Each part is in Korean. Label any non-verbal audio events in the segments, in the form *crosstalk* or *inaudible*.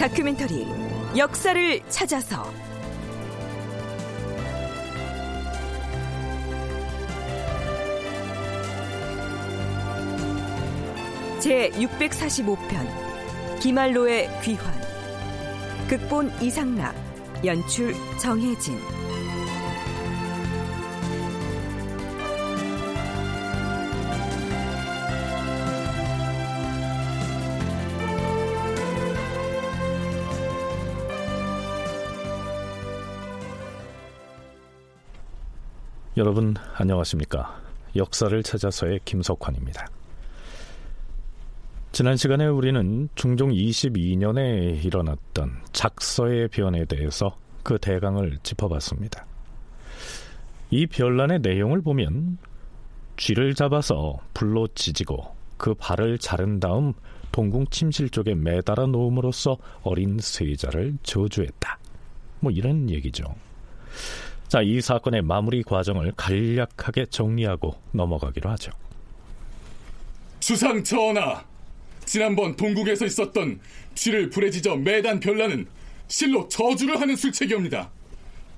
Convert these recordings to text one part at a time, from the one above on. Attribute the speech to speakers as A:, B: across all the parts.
A: 다큐멘터리 역사를 찾아서. 제 645편 기말로의 귀환. 극본 이상락 연출 정혜진
B: 여러분 안녕하십니까? 역사를 찾아서의 김석환입니다. 지난 시간에 우리는 중종 22년에 일어났던 작서의 변에 대해서 그 대강을 짚어봤습니다. 이 변란의 내용을 보면 쥐를 잡아서 불로 지지고 그 발을 자른 다음 동궁 침실 쪽에 매달아 놓음으로써 어린 세자를 저주했다. 뭐 이런 얘기죠. 자, 이 사건의 마무리 과정을 간략하게 정리하고 넘어가기로 하죠.
C: 주상 전하, 지난번 동국에서 있었던 쥐를 불에 지져 매단 별난은 실로 저주를 하는 술책이옵니다.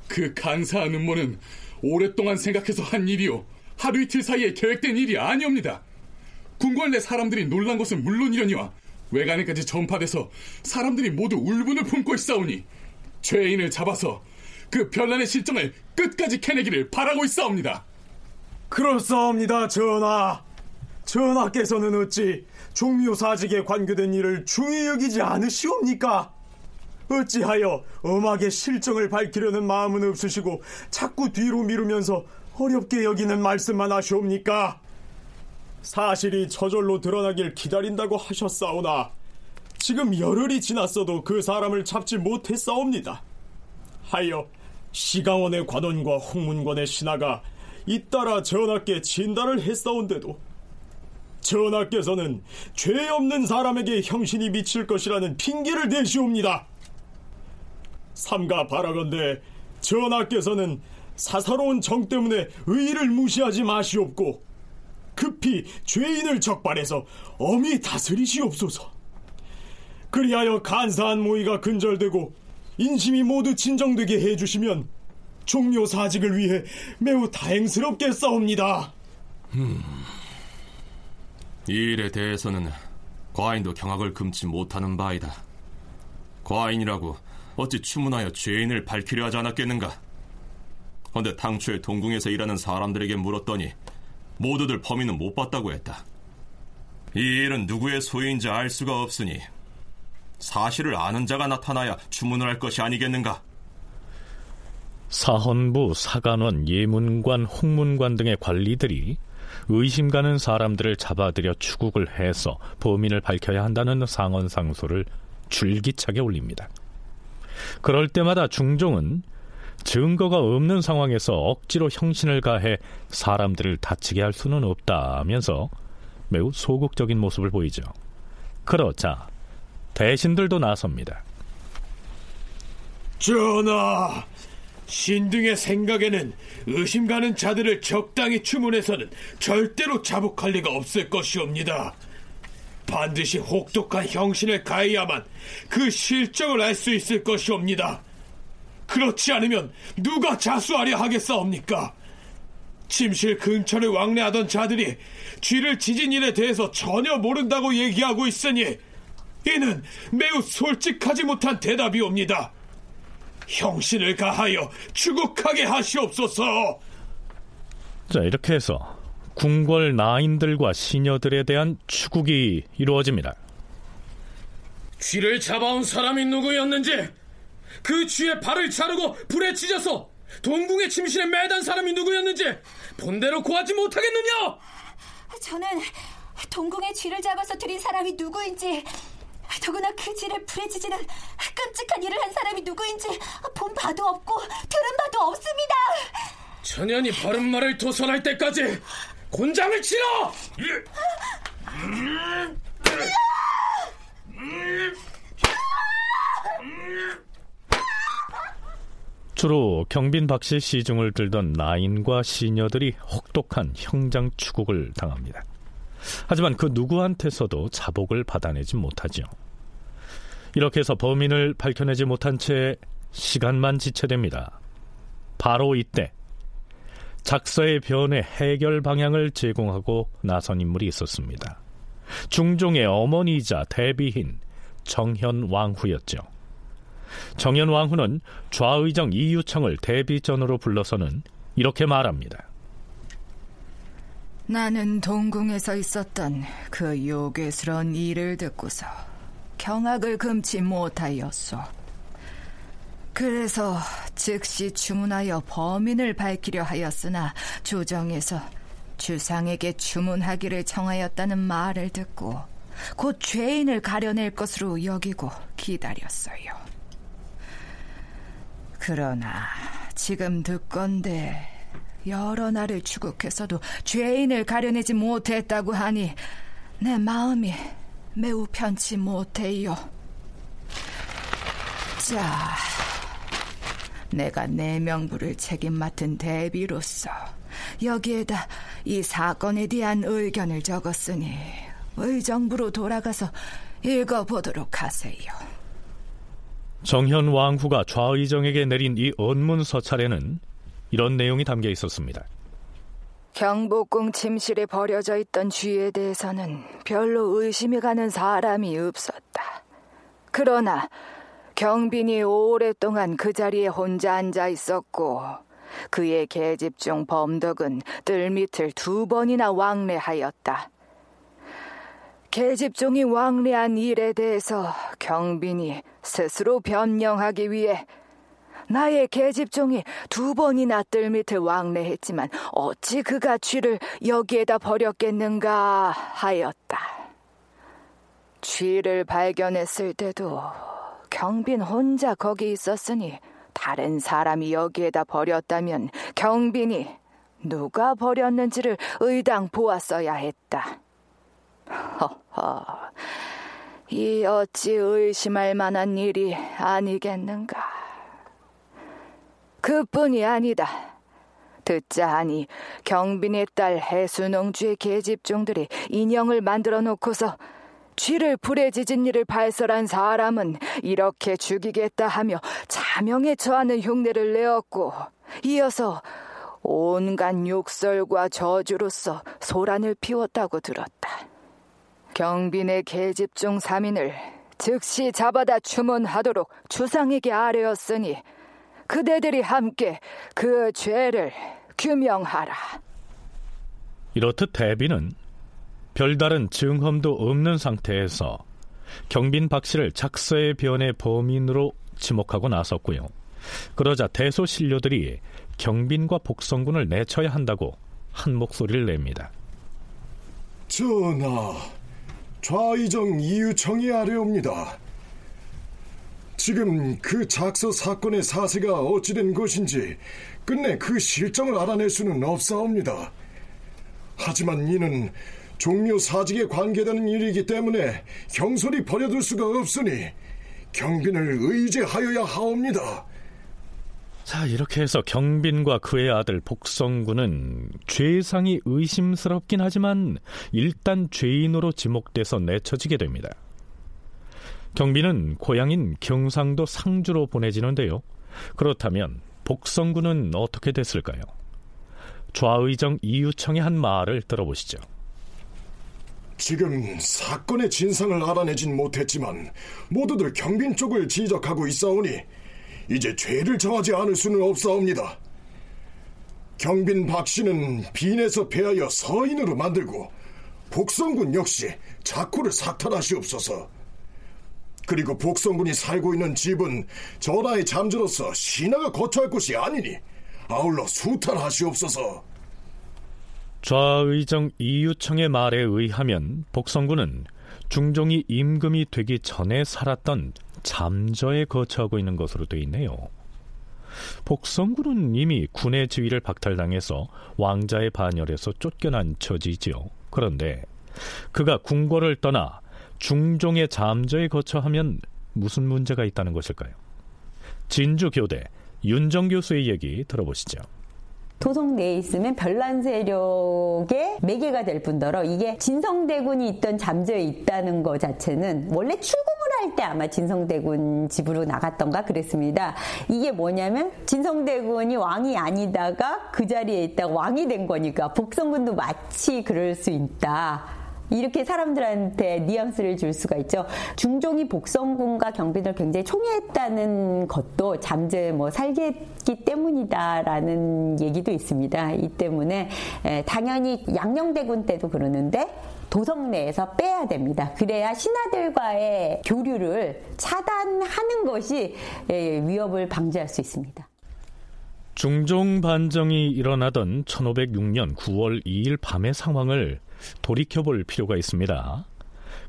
C: 그 간사한 음모는 오랫동안 생각해서 한 일이요. 하루 이틀 사이에 계획된 일이 아니옵니다. 궁궐 내 사람들이 놀란 것은 물론이려니와 외관에까지 전파돼서 사람들이 모두 울분을 품고 있사오니 죄인을 잡아서 그 별난의 실정을 끝까지 캐내기를 바라고 있사옵니다.
D: 그렇사옵니다, 전하. 전하께서는 어찌 종묘사직에 관계된 일을 중히 여기지 않으시옵니까? 어찌하여 엄하게 실정을 밝히려는 마음은 없으시고 자꾸 뒤로 미루면서 어렵게 여기는 말씀만 하시옵니까? 사실이 저절로 드러나길 기다린다고 하셨사오나 지금 열흘이 지났어도 그 사람을 잡지 못했사옵니다. 하여 시강원의 관원과 홍문관의 신하가 잇따라 전하께 진단을 했사온데도 전하께서는 죄 없는 사람에게 형신이 미칠 것이라는 핑계를 대시옵니다. 삼가 바라건대 전하께서는 사사로운 정 때문에 의의를 무시하지 마시옵고 급히 죄인을 적발해서 엄히 다스리시옵소서. 그리하여 간사한 모의가 근절되고 인심이 모두 진정되게 해주시면 종묘 사직을 위해 매우 다행스럽게 싸웁니다.
E: 음, 이 일에 대해서는 과인도 경악을 금치 못하는 바이다. 과인이라고 어찌 추문하여 죄인을 밝히려 하지 않았겠는가? 그런데 당초에 동궁에서 일하는 사람들에게 물었더니 모두들 범인은 못 봤다고 했다. 이 일은 누구의 소유인지 알 수가 없으니 사실을 아는 자가 나타나야 주문을 할 것이 아니겠는가?
B: 사헌부, 사관원, 예문관, 홍문관 등의 관리들이 의심 가는 사람들을 잡아들여 추국을 해서 범인을 밝혀야 한다는 상언 상소를 줄기차게 올립니다. 그럴 때마다 중종은 증거가 없는 상황에서 억지로 형신을 가해 사람들을 다치게 할 수는 없다면서 매우 소극적인 모습을 보이죠. 그러자 대신들도 나섭니다.
D: 전하, 신등의 생각에는 의심 가는 자들을 적당히 추문해서는 절대로 자복할 리가 없을 것이옵니다. 반드시 혹독한 형신을 가해야만 그 실정을 알 수 있을 것이옵니다. 그렇지 않으면 누가 자수하려 하겠사옵니까? 침실 근처를 왕래하던 자들이 쥐를 지진 일에 대해서 전혀 모른다고 얘기하고 있으니 이는 매우 솔직하지 못한 대답이옵니다. 형신을 가하여 추국하게 하시옵소서.
B: 자, 이렇게 해서 궁궐 나인들과 시녀들에 대한 추국이 이루어집니다.
F: 쥐를 잡아온 사람이 누구였는지, 그 쥐의 발을 자르고 불에 찢어서 동궁의 침실에 매단 사람이 누구였는지 본대로 고하지 못하겠느냐?
G: 저는 동궁의 쥐를 잡아서 들인 사람이 누구인지
H: 더구나 그 쥐를 불에 지지는 끔찍한 일을 한 사람이 누구인지 본 바도 없고 들은 바도 없습니다.
F: 천연이 바른 말을 도선할 때까지 곤장을 치러!
B: 주로 경빈 박씨 시중을 들던 나인과 시녀들이 혹독한 형장 추국을 당합니다. 하지만 그 누구한테서도 자복을 받아내지 못하죠. 이렇게 해서 범인을 밝혀내지 못한 채 시간만 지체됩니다. 바로 이때 작서의 변의 해결 방향을 제공하고 나선 인물이 있었습니다. 중종의 어머니이자 대비인 정현 왕후였죠. 정현 왕후는 좌의정 이유청을 대비전으로 불러서는 이렇게 말합니다.
G: 나는 동궁에서 있었던 그 요괴스러운 일을 듣고서 경악을 금치 못하였소. 그래서 즉시 주문하여 범인을 밝히려 하였으나 조정에서 주상에게 주문하기를 청하였다는 말을 듣고 곧 죄인을 가려낼 것으로 여기고 기다렸어요. 그러나 지금 듣건데 여러 날을 추국해서도 죄인을 가려내지 못했다고 하니 내 마음이 매우 편치 못해요. 자, 내가 내 명부를 책임 맡은 대비로서 여기에다 이 사건에 대한 의견을 적었으니 의정부로 돌아가서 읽어보도록 하세요.
B: 정현 왕후가 좌의정에게 내린 이 언문 서찰에는 이런 내용이 담겨 있었습니다.
G: 경복궁 침실에 버려져 있던 쥐에 대해서는 별로 의심이 가는 사람이 없었다. 그러나 경빈이 오랫동안 그 자리에 혼자 앉아 있었고 그의 계집 중 범덕은 뜰 밑을 두 번이나 왕래하였다. 계집종이 왕래한 일에 대해서 경빈이 스스로 변명하기 위해 나의 계집종이 두 번이나 뜰 밑을 왕래했지만 어찌 그가 쥐를 여기에다 버렸겠는가 하였다. 쥐를 발견했을 때도 경빈 혼자 거기 있었으니 다른 사람이 여기에다 버렸다면 경빈이 누가 버렸는지를 의당 보았어야 했다. 허허, 이 어찌 의심할 만한 일이 아니겠는가. 그뿐이 아니다. 듣자 하니 경빈의 딸 해수농주의 계집종들이 인형을 만들어 놓고서 쥐를 불에 지진 일을 발설한 사람은 이렇게 죽이겠다 하며 자명에 처하는 흉내를 내었고 이어서 온갖 욕설과 저주로서 소란을 피웠다고 들었다. 경빈의 계집종 3인을 즉시 잡아다 추문하도록 주상에게 아뢰었으니 그대들이 함께 그 죄를 규명하라.
B: 이렇듯 대비는 별다른 증험도 없는 상태에서 경빈 박 씨를 작서의 변의 범인으로 지목하고 나섰고요. 그러자 대소신료들이 경빈과 복성군을 내쳐야 한다고 한 목소리를 냅니다.
I: 전하, 좌의정 이유청이 아뢰옵니다. 지금 그 작서 사건의 사세가 어찌된 것인지 끝내 그 실정을 알아낼 수는 없사옵니다. 하지만 이는 종묘 사직에 관계되는 일이기 때문에 경솔히 버려둘 수가 없으니 경빈을 의제하여야 하옵니다.
B: 자, 이렇게 해서 경빈과 그의 아들 복성군은 죄상이 의심스럽긴 하지만 일단 죄인으로 지목돼서 내쳐지게 됩니다. 경빈은 고향인 경상도 상주로 보내지는데요. 그렇다면 복성군은 어떻게 됐을까요? 좌의정 이유청의 한 말을 들어보시죠.
I: 지금 사건의 진상을 알아내진 못했지만 모두들 경빈 쪽을 지적하고 있사오니 이제 죄를 정하지 않을 수는 없사옵니다. 경빈 박 씨는 빈에서 배하여 서인으로 만들고 복성군 역시 자쿠를 삭탈하시옵소서. 그리고 복성군이 살고 있는 집은 전하의 잠재로서 신하가 거처할 곳이 아니니 아울러 수탈하시옵소서.
B: 좌의정 이유청의 말에 의하면 복성군은 중종이 임금이 되기 전에 살았던 잠저에 거처하고 있는 것으로 돼 있네요. 복성군은 이미 군의 지위를 박탈당해서 왕자의 반열에서 쫓겨난 처지지요. 그런데 그가 궁궐을 떠나 중종의 잠저에 거처하면 무슨 문제가 있다는 것일까요? 진주교대 윤정 교수의 얘기 들어보시죠.
J: 도성 내에 있으면 별난 세력의 매개가 될 뿐더러 이게 진성대군이 있던 잠재에 있다는 것 자체는 원래 출궁을 할 때 아마 진성대군 집으로 나갔던가 그랬습니다. 이게 뭐냐면 진성대군이 왕이 아니다가 그 자리에 있다가 왕이 된 거니까 복성군도 마치 그럴 수 있다. 이렇게 사람들한테 뉘앙스를 줄 수가 있죠. 중종이 복성군과 경빈을 굉장히 총애했다는 것도 잠재 뭐 살게 했기 때문이다라는 얘기도 있습니다. 이 때문에 당연히 양녕대군 때도 그러는데 도성 내에서 빼야 됩니다. 그래야 신하들과의 교류를 차단하는 것이 위협을 방지할 수 있습니다.
B: 중종 반정이 일어나던 1506년 9월 2일 밤의 상황을 돌이켜볼 필요가 있습니다.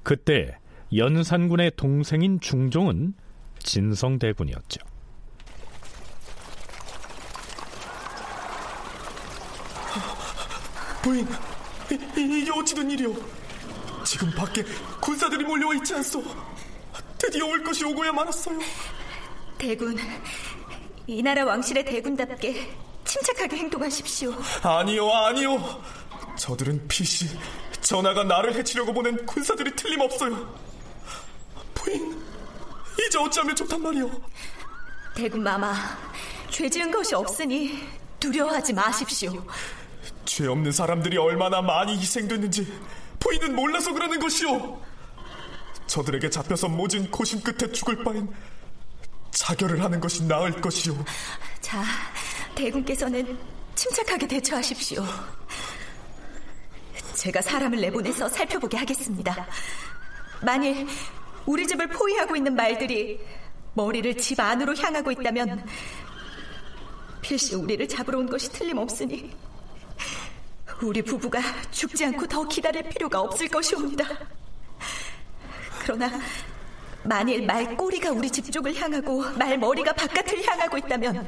B: 그때 연산군의 동생인 중종은 진성대군이었죠.
K: 부인, 이, 이게 어찌 된 일이오? 지금 밖에 군사들이 몰려와 있지 않소? 드디어 올 것이 오고야 말았어요.
H: 대군, 이 나라 왕실의 대군답게 침착하게 행동하십시오.
K: 아니요, 아니요. 저들은 필시 전하가 나를 해치려고 보낸 군사들이 틀림없어요. 부인, 이제 어찌하면 좋단 말이오.
H: 대군 마마, 죄 지은 것이 없으니 두려워하지 마십시오.
K: 죄 없는 사람들이 얼마나 많이 희생됐는지 부인은 몰라서 그러는 것이오. 저들에게 잡혀서 모진 고심 끝에 죽을 바엔 자결을 하는 것이 나을 것이오.
H: 자, 대군께서는 침착하게 대처하십시오. 제가 사람을 내보내서 살펴보게 하겠습니다. 만일 우리 집을 포위하고 있는 말들이 머리를 집 안으로 향하고 있다면 필시 우리를 잡으러 온 것이 틀림없으니 우리 부부가 죽지 않고 더 기다릴 필요가 없을 것이옵니다. 그러나 만일 말 꼬리가 우리 집 쪽을 향하고 말 머리가 바깥을 향하고 있다면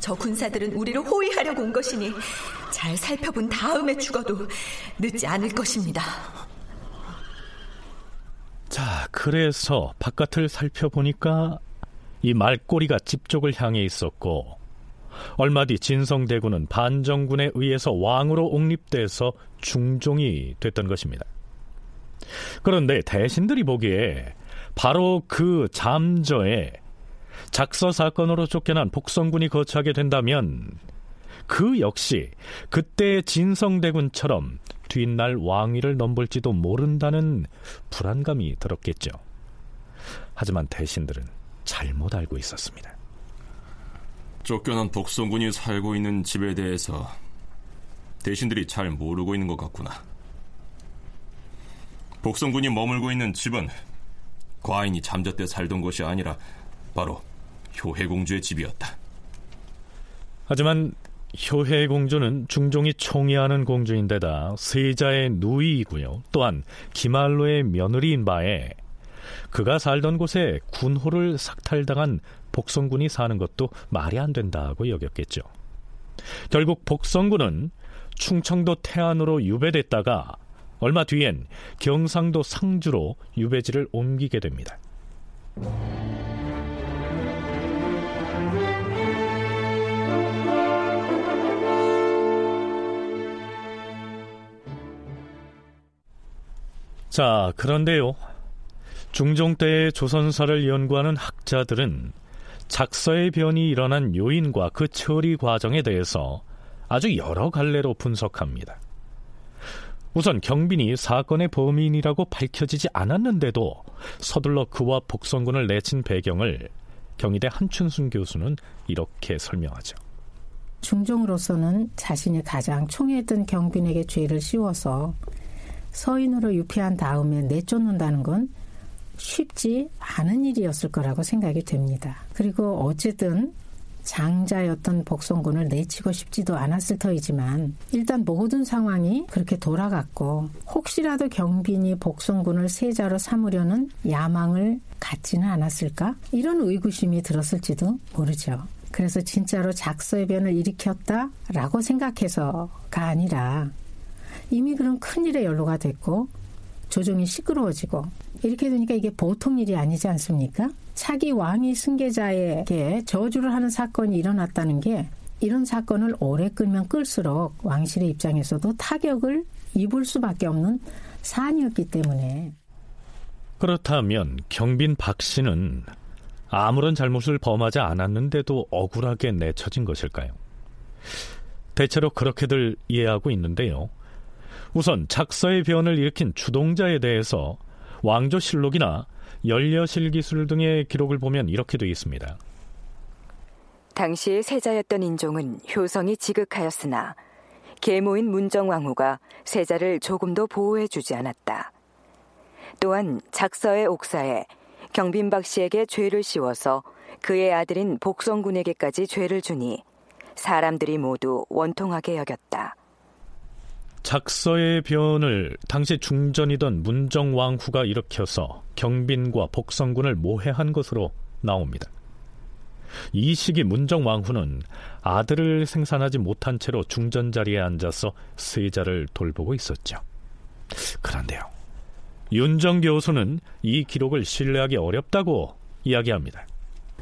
H: 저 군사들은 우리를 호위하려고 온 것이니 잘 살펴본 다음에 죽어도 늦지 않을 것입니다.
B: 자, 그래서 바깥을 살펴보니까 이 말꼬리가 집 쪽을 향해 있었고 얼마 뒤 진성대군은 반정군에 의해서 왕으로 옹립돼서 중종이 됐던 것입니다. 그런데 대신들이 보기에 바로 그 잠저에 작서 사건으로 쫓겨난 복성군이 거처하게 된다면 그 역시 그때 진성대군처럼 뒷날 왕위를 넘볼지도 모른다는 불안감이 들었겠죠. 하지만 대신들은 잘못 알고 있었습니다.
E: 쫓겨난 복성군이 살고 있는 집에 대해서 대신들이 잘 모르고 있는 것 같구나. 복성군이 머물고 있는 집은 과인이 잠자 때 살던 곳이 아니라 바로 효해공주의 집이었다.
B: 하지만 효해공주는 중종이 총애하는 공주인데다 세자의 누이이고요. 또한 기말로의 며느리인 바에 그가 살던 곳에 군호를 삭탈당한 복성군이 사는 것도 말이 안 된다고 여겼겠죠. 결국 복성군은 충청도 태안으로 유배됐다가 얼마 뒤엔 경상도 상주로 유배지를 옮기게 됩니다. 자, 그런데요. 중종 때의 조선사를 연구하는 학자들은 작서의 변이 일어난 요인과 그 처리 과정에 대해서 아주 여러 갈래로 분석합니다. 우선 경빈이 사건의 범인이라고 밝혀지지 않았는데도 서둘러 그와 복성군을 내친 배경을 경희대 한춘순 교수는 이렇게 설명하죠.
L: 중종으로서는 자신이 가장 총애했던 경빈에게 죄를 씌워서 서인으로 유폐한 다음에 내쫓는다는 건 쉽지 않은 일이었을 거라고 생각이 됩니다. 그리고 어쨌든 장자였던 복성군을 내치고 싶지도 않았을 터이지만 일단 모든 상황이 그렇게 돌아갔고 혹시라도 경빈이 복성군을 세자로 삼으려는 야망을 갖지는 않았을까? 이런 의구심이 들었을지도 모르죠. 그래서 진짜로 작서의 변을 일으켰다라고 생각해서가 아니라 이미 그런 큰 일에 연루가 됐고 조종이 시끄러워지고 이렇게 되니까 이게 보통 일이 아니지 않습니까? 차기 왕이 승계자에게 저주를 하는 사건이 일어났다는 게 이런 사건을 오래 끌면 끌수록 왕실의 입장에서도 타격을 입을 수밖에 없는 사안이었기 때문에
B: 그렇다면 경빈 박 씨는 아무런 잘못을 범하지 않았는데도 억울하게 내쳐진 것일까요? 대체로 그렇게들 이해하고 있는데요. 우선 작서의 변을 일으킨 주동자에 대해서 왕조실록이나 연려실 기술 등의 기록을 보면 이렇게 되어 있습니다.
G: 당시의 세자였던 인종은 효성이 지극하였으나 계모인 문정왕후가 세자를 조금도 보호해주지 않았다. 또한 작서의 옥사에 경빈박 씨에게 죄를 씌워서 그의 아들인 복성군에게까지 죄를 주니 사람들이 모두 원통하게 여겼다.
B: 작서의 변을 당시 중전이던 문정왕후가 일으켜서 경빈과 복성군을 모해한 것으로 나옵니다. 이 시기 문정왕후는 아들을 생산하지 못한 채로 중전 자리에 앉아서 세자를 돌보고 있었죠. 그런데요. 윤정 교수는 이 기록을 신뢰하기 어렵다고 이야기합니다.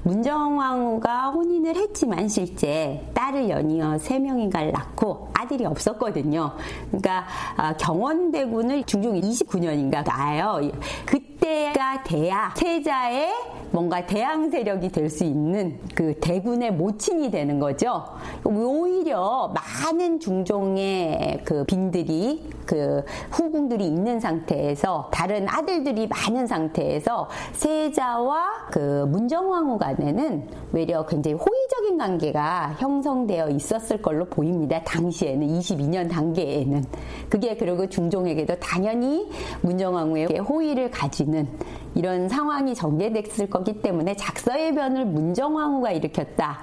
J: 문정왕후가 혼인을 했지만 실제 딸을 연이어 세 명인가를 낳고 아들이 없었거든요. 그러니까 아, 경원대군을 중종 29년인가 낳아요. 그때가 돼야 세자의 뭔가 대항 세력이 될 수 있는 그 대군의 모친이 되는 거죠. 오히려 많은 중종의 그 빈들이 그 후궁들이 있는 상태에서 다른 아들들이 많은 상태에서 세자와 그 문정왕후 간에는 외려 굉장히 호의적인 관계가 형성되어 있었을 걸로 보입니다. 당시에는 22년 단계에는 그게 그리고 중종에게도 당연히 문정왕후의 호의를 가지는 이런 상황이 전개됐을 거기 때문에 작서의 변을 문정왕후가 일으켰다.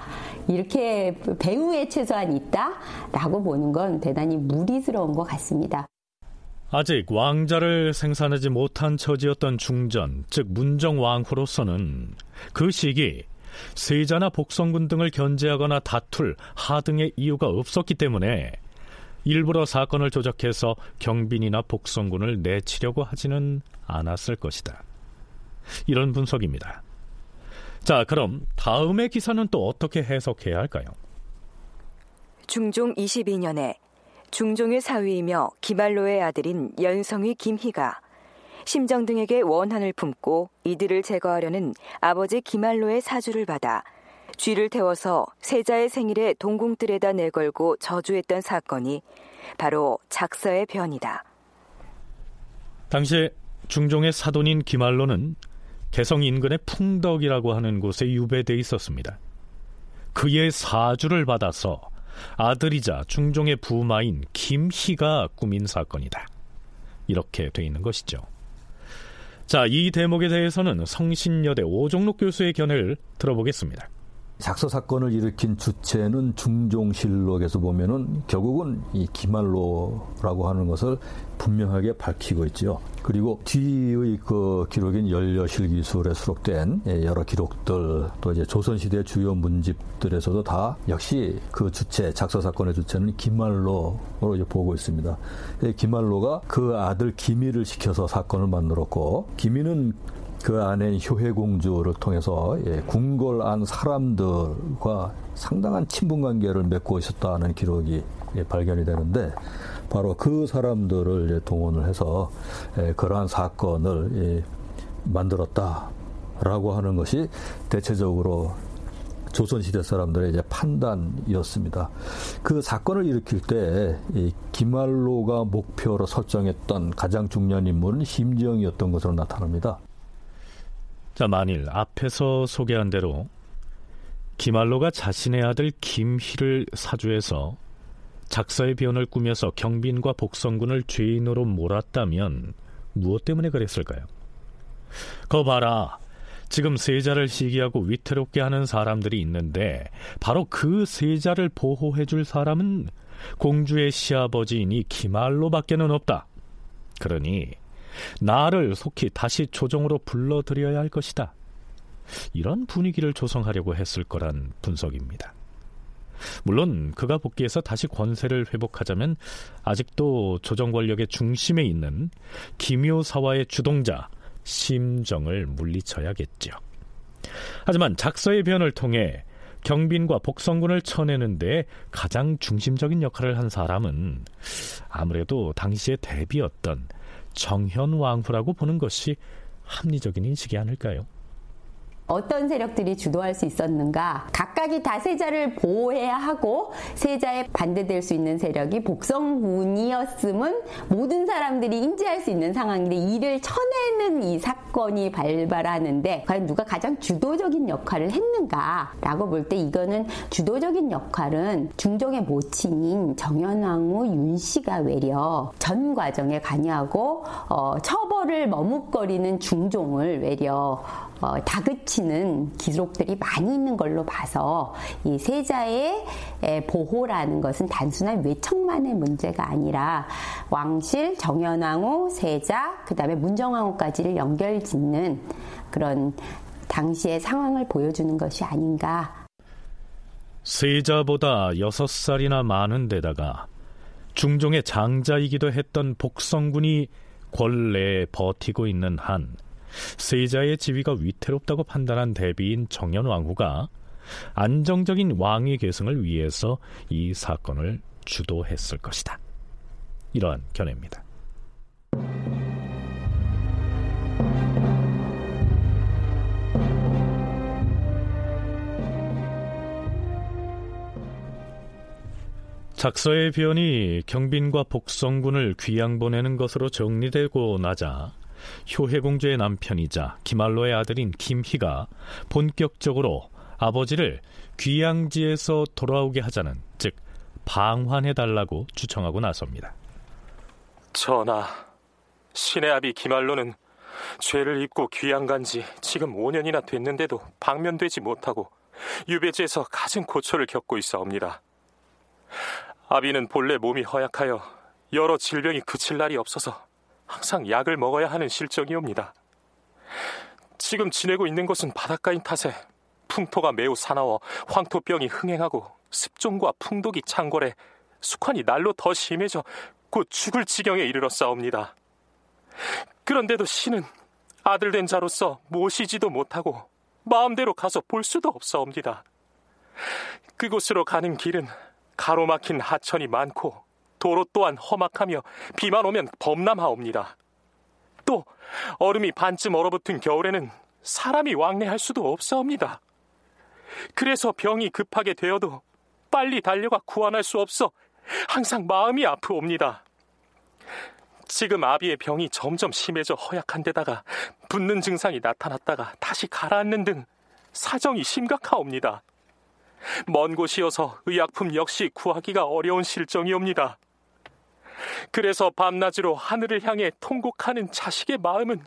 J: 이렇게 배후에 최소한 있다라고 보는 건 대단히 무리스러운 것 같습니다.
B: 아직 왕자를 생산하지 못한 처지였던 중전, 즉 문정왕후로서는 그 시기 세자나 복성군 등을 견제하거나 다툴 하등의 이유가 없었기 때문에 일부러 사건을 조작해서 경빈이나 복성군을 내치려고 하지는 않았을 것이다. 이런 분석입니다. 자, 그럼 다음의 기사는 또 어떻게 해석해야 할까요?
G: 중종 22년에 중종의 사위이며 기말로의 아들인 연성위 김희가 심정 등에게 원한을 품고 이들을 제거하려는 아버지 기말로의 사주를 받아 쥐를 태워서 세자의 생일에 동궁들에다 내걸고 저주했던 사건이 바로 작서의 변이다.
B: 당시 중종의 사돈인 기말로는 개성 인근의 풍덕이라고 하는 곳에 유배돼 있었습니다. 그의 사주를 받아서 아들이자 중종의 부마인 김희가 꾸민 사건이다. 이렇게 돼 있는 것이죠. 자, 이 대목에 대해서는 성신여대 오종록 교수의 견해를 들어보겠습니다.
M: 작서 사건을 일으킨 주체는 중종실록에서 보면은 결국은 이 기말로라고 하는 것을 분명하게 밝히고 있죠. 그리고 뒤의 그 기록인 연려실기술에 수록된 예, 여러 기록들 또 이제 조선시대 주요 문집들에서도 다 역시 그 주체 작서 사건의 주체는 기말로로 이제 보고 있습니다. 기말로가 그 아들 기미를 시켜서 사건을 만들었고 기미는 그 안에 효혜공주를 통해서 예, 궁궐안 사람들과 상당한 친분 관계를 맺고 있었다는 기록이 예, 발견이 되는데 바로 그 사람들을 동원을 해서 예, 그러한 사건을 예, 만들었다라고 하는 것이 대체적으로 조선시대 사람들의 이제 판단이었습니다. 그 사건을 일으킬 때 김말로가 목표로 설정했던 가장 중요한 인물은 심정이었던 것으로 나타납니다.
B: 자, 만일 앞에서 소개한 대로 김알로가 자신의 아들 김희를 사주해서 작사의 변을 꾸며서 경빈과 복성군을 죄인으로 몰았다면 무엇 때문에 그랬을까요? 거 봐라. 지금 세자를 시기하고 위태롭게 하는 사람들이 있는데 바로 그 세자를 보호해 줄 사람은 공주의 시아버지이니 기말로밖에는 없다. 그러니 나를 속히 다시 조정으로 불러들여야 할 것이다. 이런 분위기를 조성하려고 했을 거란 분석입니다. 물론 그가 복귀해서 다시 권세를 회복하자면 아직도 조정 권력의 중심에 있는 김효사와의 주동자 심정을 물리쳐야겠죠. 하지만 작서의 변을 통해 경빈과 복성군을 쳐내는 데 가장 중심적인 역할을 한 사람은 아무래도 당시의 대비였던 정현왕후라고 보는 것이 합리적인 인식이 아닐까요?
J: 어떤 세력들이 주도할 수 있었는가? 각각이 다 세자를 보호해야 하고 세자에 반대될 수 있는 세력이 복성군이었음은 모든 사람들이 인지할 수 있는 상황인데 이를 쳐내는 이 사건이 발발하는데 과연 누가 가장 주도적인 역할을 했는가라고 볼 때 이거는 주도적인 역할은 중종의 모친인 정현왕후 윤 씨가 외려 전 과정에 관여하고 어, 처벌을 머뭇거리는 중종을 외려 어, 다그치는 기록들이 많이 있는 걸로 봐서 이 세자의 보호라는 것은 단순한 외척만의 문제가 아니라 왕실, 정현왕후, 세자, 그 다음에 문정왕후까지를 연결 짓는 그런 당시의 상황을 보여주는 것이 아닌가.
B: 세자보다 여섯 살이나 많은 데다가 중종의 장자이기도 했던 복성군이 권내에 버티고 있는 한 세자의 지위가 위태롭다고 판단한 대비인 정현 왕후가 안정적인 왕위 계승을 위해서 이 사건을 주도했을 것이다. 이러한 견해입니다. 작서의 변이 경빈과 복성군을 귀양 보내는 것으로 정리되고 나자 효혜공주의 남편이자 기말로의 아들인 김희가 본격적으로 아버지를 귀양지에서 돌아오게 하자는 즉 방환해달라고 추청하고 나섭니다.
N: 전하, 신의 아비 기말로는 죄를 입고 귀양 간 지 지금 5년이나 됐는데도 방면되지 못하고 유배지에서 가진 고초를 겪고 있사옵니다. 아비는 본래 몸이 허약하여 여러 질병이 그칠 날이 없어서 항상 약을 먹어야 하는 실정이옵니다. 지금 지내고 있는 곳은 바닷가인 탓에 풍토가 매우 사나워 황토병이 흥행하고 습종과 풍독이 창궐해 숙환이 날로 더 심해져 곧 죽을 지경에 이르렀사옵니다. 그런데도 신은 아들 된 자로서 모시지도 못하고 마음대로 가서 볼 수도 없사옵니다. 그곳으로 가는 길은 가로막힌 하천이 많고 도로 또한 험악하며 비만 오면 범람하옵니다. 또 얼음이 반쯤 얼어붙은 겨울에는 사람이 왕래할 수도 없사옵니다. 그래서 병이 급하게 되어도 빨리 달려가 구원할 수 없어 항상 마음이 아프옵니다. 지금 아비의 병이 점점 심해져 허약한 데다가 붓는 증상이 나타났다가 다시 가라앉는 등 사정이 심각하옵니다. 먼 곳이어서 의약품 역시 구하기가 어려운 실정이옵니다. 그래서 밤낮으로 하늘을 향해 통곡하는 자식의 마음은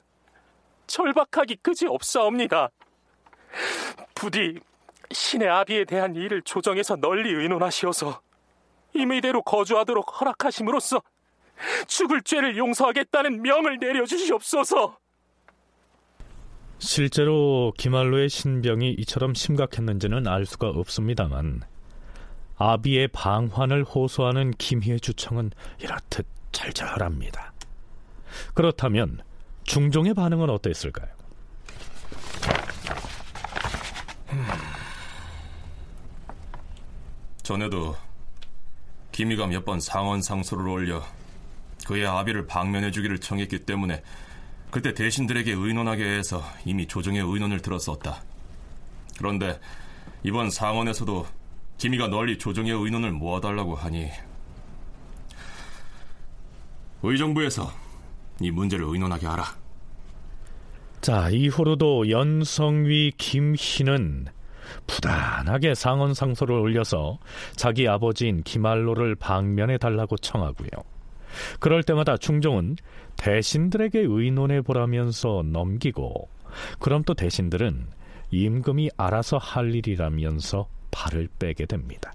N: 절박하기 끄지 없사옵니다. 부디 신의 아비에 대한 일을 조정해서 널리 의논하시어서 임의대로 거주하도록 허락하심으로써 죽을 죄를 용서하겠다는 명을 내려주시옵소서.
B: 실제로 기말로의 신병이 이처럼 심각했는지는 알 수가 없습니다만 아비의 방환을 호소하는 김희의 주청은 이렇듯 절절합니다. 그렇다면 중종의 반응은 어땠을까요?
E: 전에도 김희가 몇 번 상원 상소를 올려 그의 아비를 방면해 주기를 청했기 때문에 그때 대신들에게 의논하게 해서 이미 조정의 의논을 들었었다. 그런데 이번 상원에서도 김희가 널리 조정의 의논을 모아달라고 하니 의정부에서 이 문제를 의논하게 하라.
B: 자, 이후로도 연성위 김희는 부단하게 상언 상소를 올려서 자기 아버지인 기말로를 방면해 달라고 청하고요. 그럴 때마다 충종은 대신들에게 의논해 보라면서 넘기고 그럼 또 대신들은 임금이 알아서 할 일이라면서 발을 빼게 됩니다.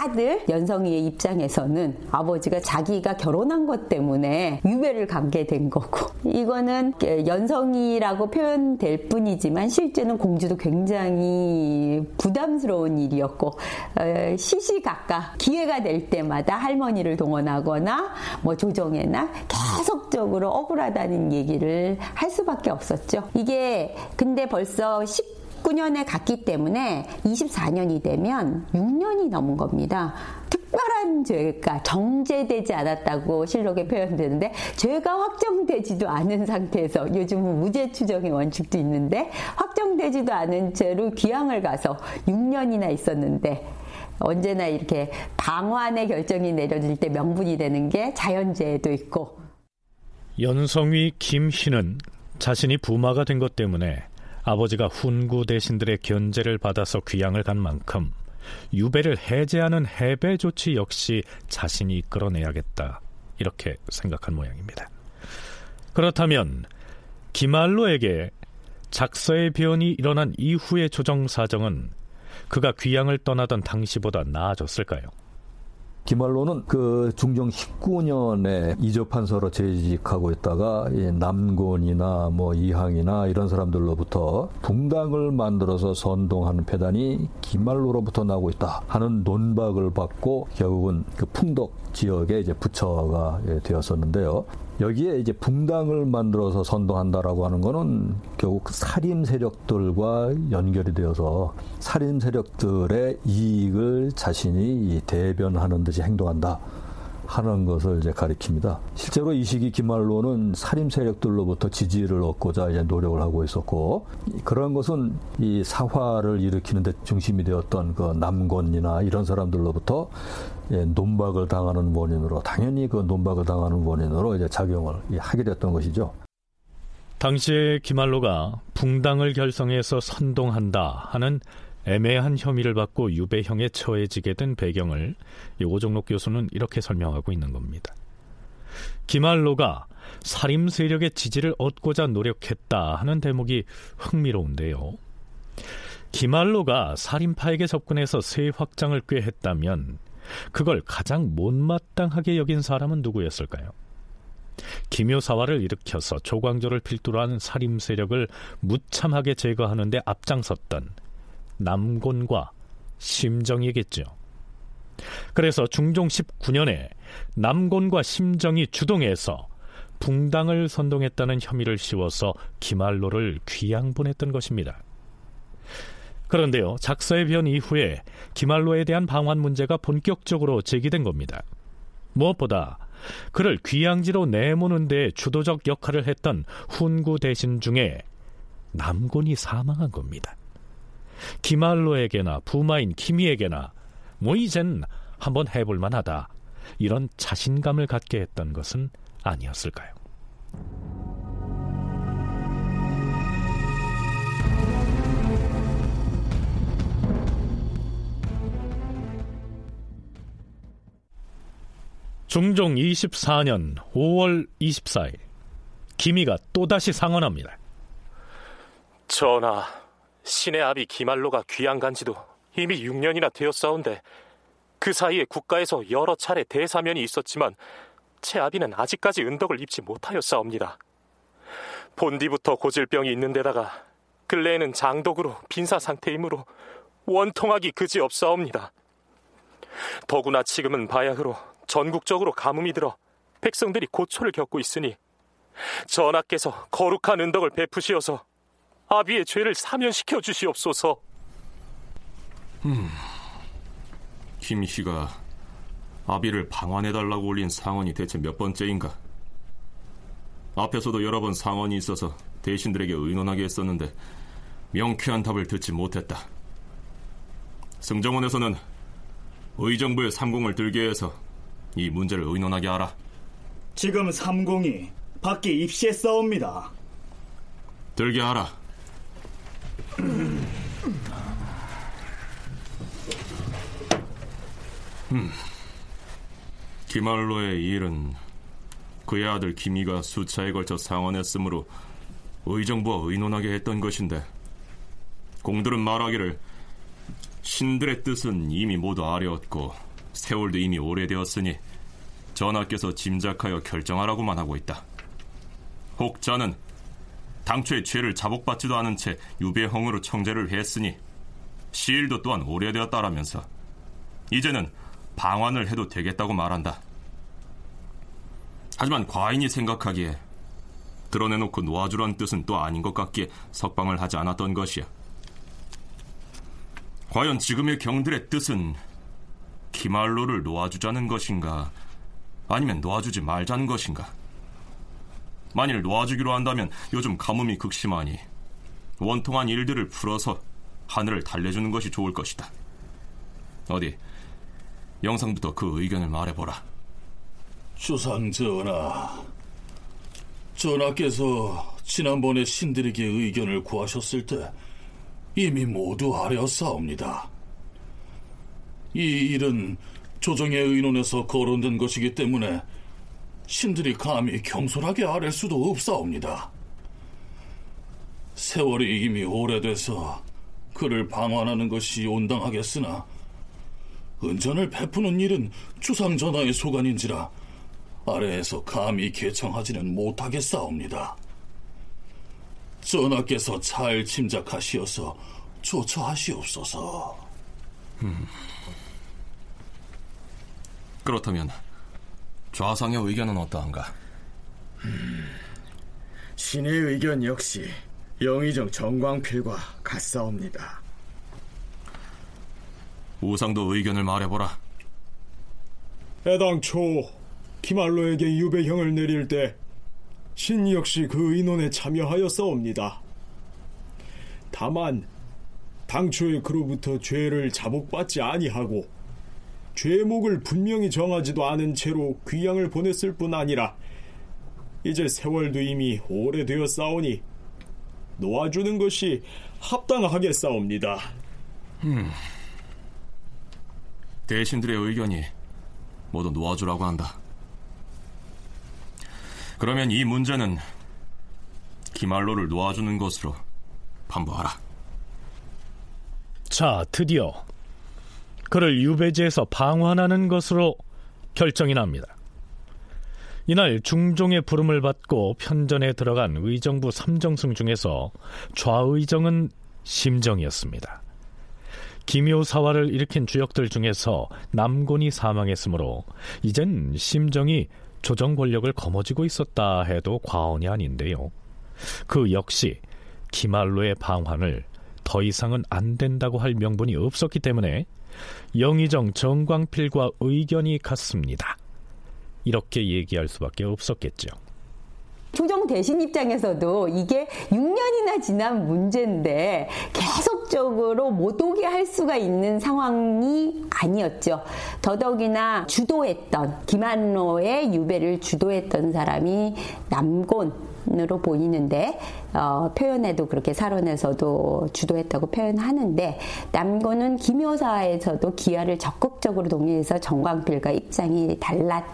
J: 아들 연성이의 입장에서는 아버지가 자기가 결혼한 것 때문에 유배를 가게 된 거고 이거는 연성이라고 표현될 뿐이지만 실제는 공주도 굉장히 부담스러운 일이었고 어, 시시각각 기회가 될 때마다 할머니를 동원하거나 뭐 조정에나 계속적으로 억울하다는 얘기를 할 수밖에 없었죠. 이게 근데 벌써 10 19년에 갔기 때문에 24년이 되면 6년이 넘은 겁니다. 특별한 죄가 정제되지 않았다고 실록에 표현되는데 죄가 확정되지도 않은 상태에서 요즘은 무죄 추정의 원칙도 있는데 확정되지도 않은 죄로 귀향을 가서 6년이나 있었는데 언제나 이렇게 방환의 결정이 내려질 때 명분이 되는 게 자연재해도 있고
B: 연성위 김희는 자신이 부마가 된 것 때문에 아버지가 훈구 대신들의 견제를 받아서 귀양을 간 만큼 유배를 해제하는 해배 조치 역시 자신이 이끌어내야겠다. 이렇게 생각한 모양입니다. 그렇다면 기말로에게 작서의 변이 일어난 이후의 조정 사정은 그가 귀양을 떠나던 당시보다 나아졌을까요?
M: 기말로는 그 중종 19년에 이조 판서로 재직하고 있다가 남곤이나 뭐 이항이나 이런 사람들로부터 붕당을 만들어서 선동하는 패단이 기말로로부터 나오고 있다 하는 논박을 받고 결국은 그 풍덕 지역에 이제 부처가 되었었는데요. 여기에 이제 붕당을 만들어서 선동한다라고 하는 거는 결국 그 살인 세력들과 연결이 되어서 살인 세력들의 이익을 자신이 대변하는 듯이 행동한다. 하는 것을 이제 가리킵니다. 실제로 이 시기 기말로는 살인 세력들로부터 지지를 얻고자 이제 노력을 하고 있었고 그런 것은 이 사화를 일으키는 데 중심이 되었던 그 남건이나 이런 사람들로부터 예, 논박을 당하는 원인으로 당연히 그 논박을 당하는 원인으로 이제 작용을 하게 됐던 것이죠.
B: 당시에 기말로가 붕당을 결성해서 선동한다 하는 애매한 혐의를 받고 유배형에 처해지게 된 배경을 오종록 교수는 이렇게 설명하고 있는 겁니다. 기말로가 살림 세력의 지지를 얻고자 노력했다 하는 대목이 흥미로운데요. 기말로가 살인파에게 접근해서 세 확장을 꾀했다면 그걸 가장 못마땅하게 여긴 사람은 누구였을까요? 기묘사화를 일으켜서 조광조를 필두로 하는 살림 세력을 무참하게 제거하는데 앞장섰던 남곤과 심정이겠죠. 그래서 중종 19년에 남곤과 심정이 주동해서 붕당을 선동했다는 혐의를 씌워서 기말로를 귀양 보냈던 것입니다. 그런데요, 작서의 변 이후에 기말로에 대한 방환 문제가 본격적으로 제기된 겁니다. 무엇보다 그를 귀양지로 내모는 데 주도적 역할을 했던 훈구 대신 중에 남곤이 사망한 겁니다. 기말로에게나 부마인 키미에게나 뭐 이젠 한번 해볼 만하다 이런 자신감을 갖게 했던 것은 아니었을까요? 중종 24년 5월 24일 기미가 또다시 상언합니다.
N: 전하, 신의 아비 기말로가 귀양 간 지도 이미 6년이나 되었사온데 그 사이에 국가에서 여러 차례 대사면이 있었지만 제 아비는 아직까지 은덕을 입지 못하였사옵니다. 본디부터 고질병이 있는 데다가 근래에는 장독으로 빈사 상태이므로 원통하기 그지없사옵니다. 더구나 지금은 바야흐로 전국적으로 가뭄이 들어 백성들이 고초를 겪고 있으니 전하께서 거룩한 은덕을 베푸시어서 아비의 죄를 사면시켜 주시옵소서.
E: 음, 김씨가 아비를 방환해달라고 올린 상언이 대체 몇 번째인가? 앞에서도 여러 번 상언이 있어서 대신들에게 의논하게 했었는데 명쾌한 답을 듣지 못했다. 승정원에서는 의정부의 삼공을 들게 해서 이 문제를 의논하게 하라.
O: 지금 삼공이 밖에 입시했사옵니다.
E: 들게 하라. 음. 김알로의 일은 그의 아들 김이가 수차에 걸쳐 상언했으므로 의정부와 의논하게 했던 것인데 공들은 말하기를 신들의 뜻은 이미 모두 아뢰었고 세월도 이미 오래되었으니 전하께서 짐작하여 결정하라고만 하고 있다. 혹 자는 당초에 죄를 자복받지도 않은 채 유배형으로 청제를 했으니 시일도 또한 오래되었다라면서 이제는 방환을 해도 되겠다고 말한다. 하지만 과인이 생각하기에 드러내놓고 놓아주란 뜻은 또 아닌 것 같기에 석방을 하지 않았던 것이야. 과연 지금의 경들의 뜻은 기말로를 놓아주자는 것인가 아니면 놓아주지 말자는 것인가? 만일 놓아주기로 한다면 요즘 가뭄이 극심하니 원통한 일들을 풀어서 하늘을 달래주는 것이 좋을 것이다. 어디 영상부터 그 의견을 말해보라.
P: 주상 전하, 전하께서 지난번에 신들에게 의견을 구하셨을 때 이미 모두 아뢰었사옵니다. 이 일은 조정의 의논에서 거론된 것이기 때문에 신들이 감히 경솔하게 아랠 수도 없사옵니다. 세월이 이미 오래돼서 그를 방관하는 것이 온당하겠으나 은전을 베푸는 일은 주상전하의 소관인지라 아래에서 감히 개청하지는 못하겠사옵니다. 전하께서 잘 짐작하시어서 조처하시옵소서. 음.
E: 그렇다면 좌상의 의견은 어떠한가?
Q: 음, 신의 의견 역시 영의정 정광필과 같사옵니다.
E: 우상도 의견을 말해보라.
D: 애당초 기말로에게 유배형을 내릴 때 신 역시 그 의논에 참여하였사옵니다. 다만 당초에 그로부터 죄를 자복받지 아니하고 죄목을 분명히 정하지도 않은 채로 귀양을 보냈을 뿐 아니라 이제 세월도 이미 오래되어 싸우니 놓아주는 것이 합당하겠사옵니다. 음.
E: 대신들의 의견이 모두 놓아주라고 한다. 그러면 이 문제는 기말로를 놓아주는 것으로 반부하라.
B: 자, 드디어 그를 유배지에서 방환하는 것으로 결정이 납니다. 이날 중종의 부름을 받고 편전에 들어간 의정부 삼정승 중에서 좌의정은 심정이었습니다. 기묘사화를 일으킨 주역들 중에서 남곤이 사망했으므로 이젠 심정이 조정 권력을 거머쥐고 있었다 해도 과언이 아닌데요. 그 역시 기말로의 방환을 더 이상은 안 된다고 할 명분이 없었기 때문에 영의정 정광필과 의견이 같습니다. 이렇게 얘기할 수밖에 없었겠죠.
J: 조정 대신 입장에서도 이게 6년이나 지난 문제인데 계속적으로 못 오게 할 수가 있는 상황이 아니었죠. 더더기나 주도했던 김한로의 유배를 주도했던 사람이 남곤 으로 보이는데 어, 표현에도 그렇게 사론에서도 주도했다고 표현하는데 남곤은 김효사에서도 기아를 적극적으로 동의해서 정광필과 입장이 달랐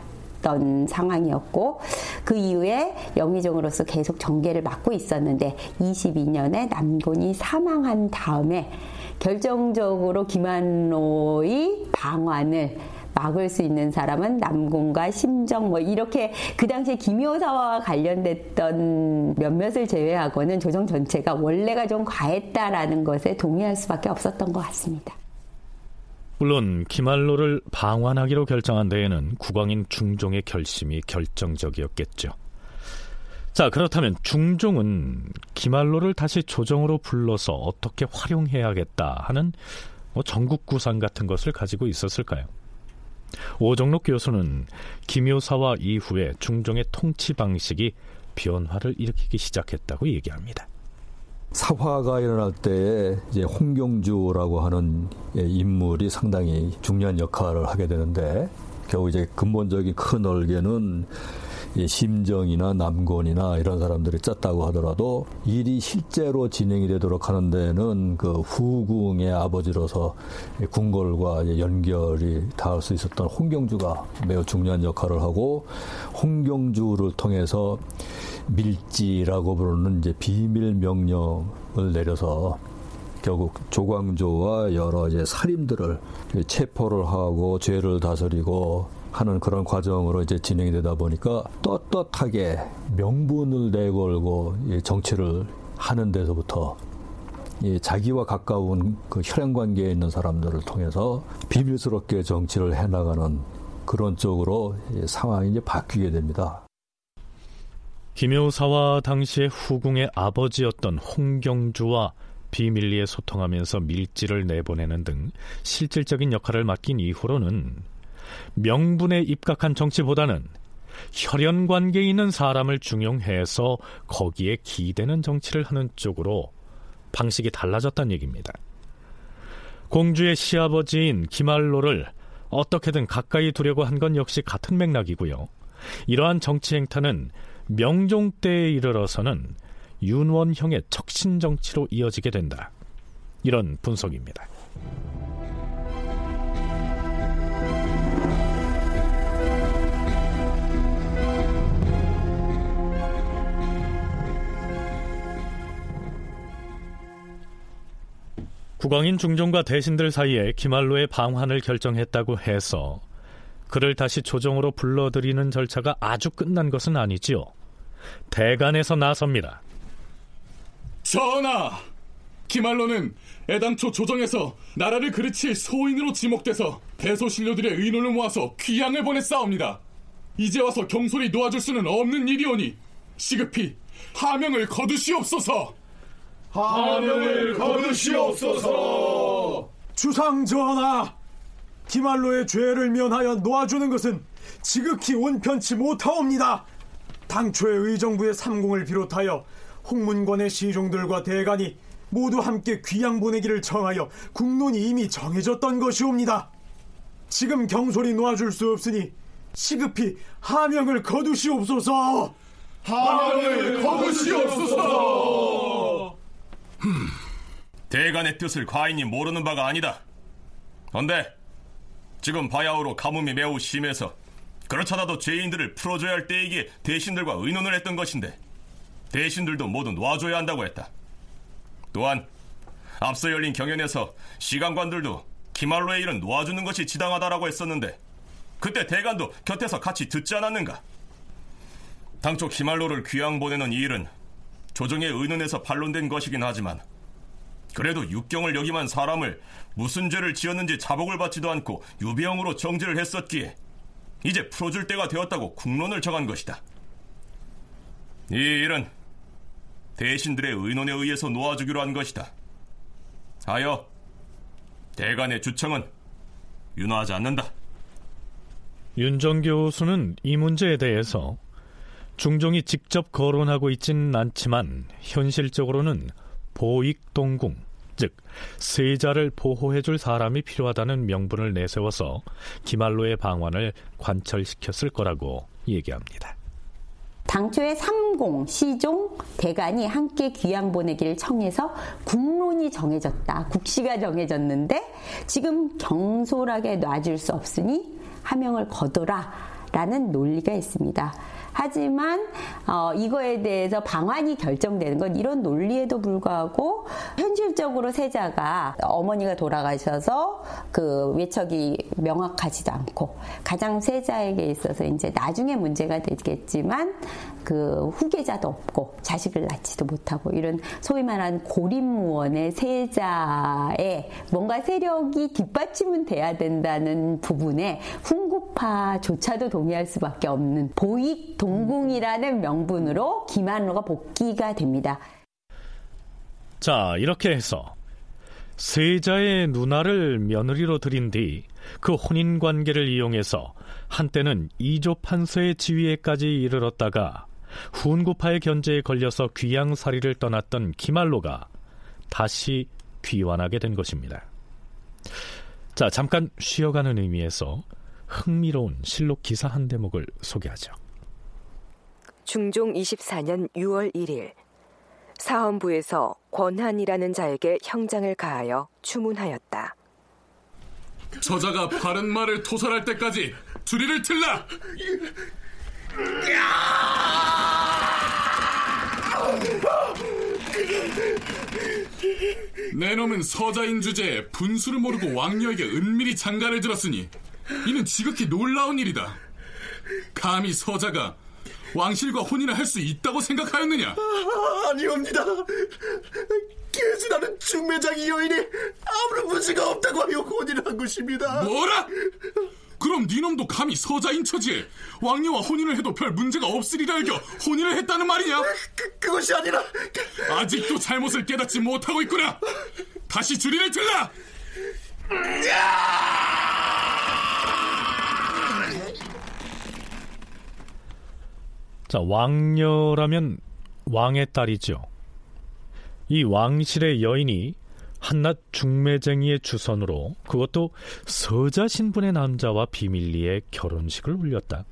J: 있었던 상황이었고 그 이후에 영의정으로서 계속 정계를 맡고 있었는데 22년에 남곤이 사망한 다음에 결정적으로 김한로의 방안을 막을 수 있는 사람은 남궁과 심정 뭐 이렇게 그 당시에 김효사와 관련됐던 몇몇을 제외하고는 조정 전체가 원래가 좀 과했다라는 것에 동의할 수밖에 없었던 것 같습니다.
B: 물론 기말로를 방환하기로 결정한 데에는 국왕인 중종의 결심이 결정적이었겠죠. 자, 그렇다면 중종은 기말로를 다시 조정으로 불러서 어떻게 활용해야겠다 하는 뭐 전국 구상 같은 것을 가지고 있었을까요? 오정록 교수는 기묘사와 이후에 중종의 통치 방식이 변화를 일으키기 시작했다고 얘기합니다.
M: 사화가 일어날 때에 이제 홍경주라고 하는 인물이 상당히 중요한 역할을 하게 되는데 겨우 이제 근본적인 큰 얼개는 심정이나 남곤이나 이런 사람들이 짰다고 하더라도 일이 실제로 진행이 되도록 하는 데는 그 후궁의 아버지로서 궁궐과 연결이 닿을 수 있었던 홍경주가 매우 중요한 역할을 하고 홍경주를 통해서 밀지라고 부르는 이제 비밀 명령을 내려서 결국 조광조와 여러 이제 살인들을 체포를 하고 죄를 다스리고 하는 그런 과정으로 이제 진행이 되다 보니까 떳떳하게 명분을 내걸고 정치를 하는 데서부터 자기와 가까운 그 혈연 관계에 있는 사람들을 통해서 비밀스럽게 정치를 해나가는 그런 쪽으로 상황이 이제 바뀌게 됩니다.
B: 김효사와 당시의 후궁의 아버지였던 홍경주와 비밀리에 소통하면서 밀지를 내보내는 등 실질적인 역할을 맡긴 이후로는 명분에 입각한 정치보다는 혈연 관계에 있는 사람을 중용해서 거기에 기대는 정치를 하는 쪽으로 방식이 달라졌다는 얘기입니다. 공주의 시아버지인 김알로를 어떻게든 가까이 두려고 한 건 역시 같은 맥락이고요. 이러한 정치 행타는 명종 때에 이르러서는 윤원형의 척신 정치로 이어지게 된다. 이런 분석입니다. 국왕인 중종과 대신들 사이에 기말로의 방환을 결정했다고 해서 그를 다시 조정으로 불러들이는 절차가 아주 끝난 것은 아니지요. 대간에서 나섭니다.
C: 전하! 기말로는 애당초 조정에서 나라를 그르칠 소인으로 지목돼서 대소신료들의 의논을 모아서 귀양을 보냈사옵니다. 이제 와서 경솔히 놓아줄 수는 없는 일이오니 시급히 하명을 거두시옵소서.
R: 하명을 거두시옵소서. 주상 전하, 기말로의 죄를 면하여 놓아주는 것은 지극히 온편치 못하옵니다. 당초의 의정부의 삼공을 비롯하여 홍문관의 시종들과 대간이 모두 함께 귀양 보내기를 청하여 국론이 이미 정해졌던 것이옵니다. 지금 경솔이 놓아줄 수 없으니 시급히 하명을 거두시옵소서.
C: 하명을 거두시옵소서.
E: 대간의 뜻을 과인이 모르는 바가 아니다. 그런데 지금 바야흐로 가뭄이 매우 심해서 그렇잖아도 죄인들을 풀어줘야 할 때이기에 대신들과 의논을 했던 것인데 대신들도 모두 놔줘야 한다고 했다. 또한 앞서 열린 경연에서 시간관들도 기말로의 일은 놓아주는 것이 지당하다라고 했었는데 그때 대간도 곁에서 같이 듣지 않았는가? 당초 기말로를 귀양 보내는 이 일은 조정의 의논에서 반론된 것이긴 하지만 그래도 육경을 여기만 사람을 무슨 죄를 지었는지 자복을 받지도 않고 유배형으로 정지를 했었기에 이제 풀어줄 때가 되었다고 국론을 정한 것이다. 이 일은 대신들의 의논에 의해서 놓아주기로 한 것이다. 하여 대간의 주청은 윤호하지 않는다.
B: 윤정 교 수는 이 문제에 대해서 중종이 직접 거론하고 있지는 않지만 현실적으로는 보익동궁, 즉 세자를 보호해줄 사람이 필요하다는 명분을 내세워서 기말로의 방관을 관철시켰을 거라고 얘기합니다.
J: 당초에 삼공, 시종, 대간이 함께 귀양 보내기를 청해서 국론이 정해졌다. 국시가 정해졌는데 지금 경솔하게 놔줄 수 없으니 하명을 거둬라. 라는 논리가 있습니다. 하지만 어, 이거에 대해서 방안이 결정되는 건 이런 논리에도 불구하고 현실적으로 세자가 어머니가 돌아가셔서 그 외척이 명확하지도 않고 가장 세자에게 있어서 이제 나중에 문제가 되겠지만 그 후계자도 없고 자식을 낳지도 못하고 이런 소위 말하는 고립무원의 세자의 뭔가 세력이 뒷받침은 돼야 된다는 부분에 훈구파조차도 동의할 수밖에 없는 보익 동궁이라는 명분으로 김한로가 복귀가 됩니다.
B: 자, 이렇게 해서 세자의 누나를 며느리로 들인 뒤 그 혼인 관계를 이용해서 한때는 이조 판서의 지위에까지 이르렀다가 훈구파의 견제에 걸려서 귀양살이를 떠났던 기말로가 다시 귀환하게 된 것입니다. 자, 잠깐 쉬어가는 의미에서 흥미로운 실록 기사 한 대목을 소개하죠.
A: 중종 24년 6월 1일 사헌부에서 권한이라는 자에게 형장을 가하여 추문하였다.
C: 저자가 바른 말을 토설할 때까지 주리를 틀라! 내 놈은 서자인 주제에 분수를 모르고 왕녀에게 은밀히 장가를 들었으니 이는 지극히 놀라운 일이다. 감히 서자가 왕실과 혼인을 할 수 있다고 생각하였느냐?
I: 아, 아니옵니다. 계지라는 중매장이 여인이 아무런 문제가 없다고 하여 혼인을 한 것입니다.
C: 뭐라? 그럼 네 놈도 감히 서자인 처지에 왕녀와 혼인을 해도 별 문제가 없으리라 여겨 혼인을 했다는 말이냐?
I: 그, 그것이 아니라
C: 아직도 잘못을 깨닫지 못하고 있구나. 다시 주리를 들라.
B: 자, 왕녀라면 왕의 딸이죠. 이 왕실의 여인이 한낱 중매쟁이의 주선으로 그것도 서자 신분의 남자와 비밀리에 결혼식을 올렸다.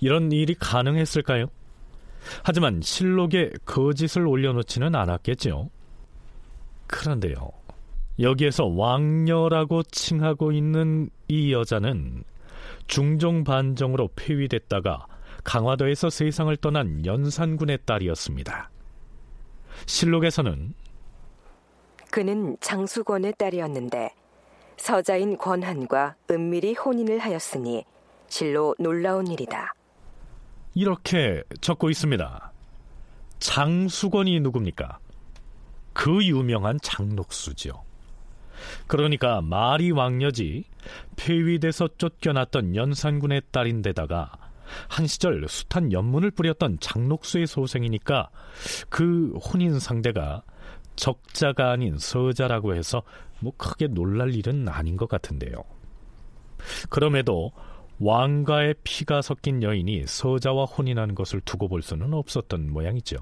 B: 이런 일이 가능했을까요? 하지만 실록에 거짓을 올려놓지는 않았겠죠. 그런데요. 여기에서 왕녀라고 칭하고 있는 이 여자는 중종 반정으로 폐위됐다가 강화도에서 세상을 떠난 연산군의 딸이었습니다. 실록에서는
A: 그는 장수권의 딸이었는데 서자인 권한과 은밀히 혼인을 하였으니 실로 놀라운 일이다.
B: 이렇게 적고 있습니다. 장수권이 누굽니까? 그 유명한 장록수죠. 그러니까 마리 왕녀지 폐위돼서 쫓겨났던 연산군의 딸인데다가 한 시절 숱한 연문을 뿌렸던 장록수의 소생이니까 그 혼인 상대가 적자가 아닌 서자라고 해서 뭐 크게 놀랄 일은 아닌 것 같은데요. 그럼에도 왕가의 피가 섞인 여인이 서자와 혼인하는 것을 두고 볼 수는 없었던 모양이죠.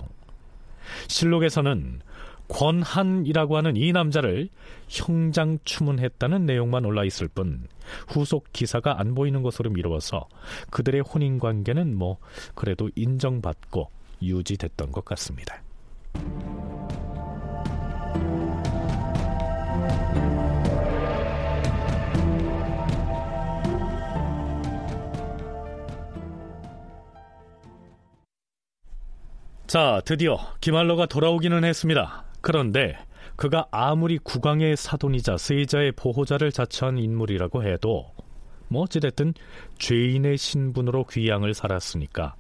B: 실록에서는 권한이라고 하는 이 남자를 형장 추문했다는 내용만 올라 있을 뿐 후속 기사가 안 보이는 것으로 미루어서 그들의 혼인 관계는 뭐 그래도 인정받고 유지됐던 것 같습니다. 자, 드디어 기말로가 돌아오기는 했습니다. 그런데 그가 아무리 국왕의 사돈이자 세자의 보호자를 자처한 인물이라고 해도 뭐 어찌됐든 죄인의 신분으로 귀양을 살았으니까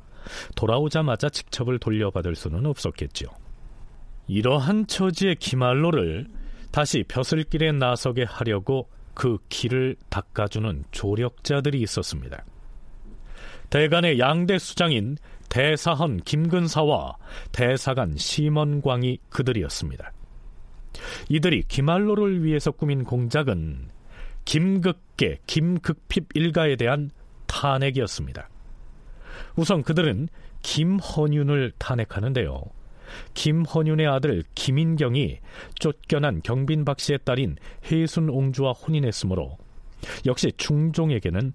B: 돌아오자마자 직첩을 돌려받을 수는 없었겠죠. 이러한 처지의 기말로를 다시 벼슬길에 나서게 하려고 그 길을 닦아주는 조력자들이 있었습니다. 대간의 양대 수장인 대사헌 김근사와 대사관 심원광이 그들이었습니다. 이들이 김알로를 위해서 꾸민 공작은 김극계, 김극핍 일가에 대한 탄핵이었습니다. 우선 그들은 김헌윤을 탄핵하는데요. 김헌윤의 아들 김인경이 쫓겨난 경빈 박씨의 딸인 혜순 옹주와 혼인했으므로 역시 중종에게는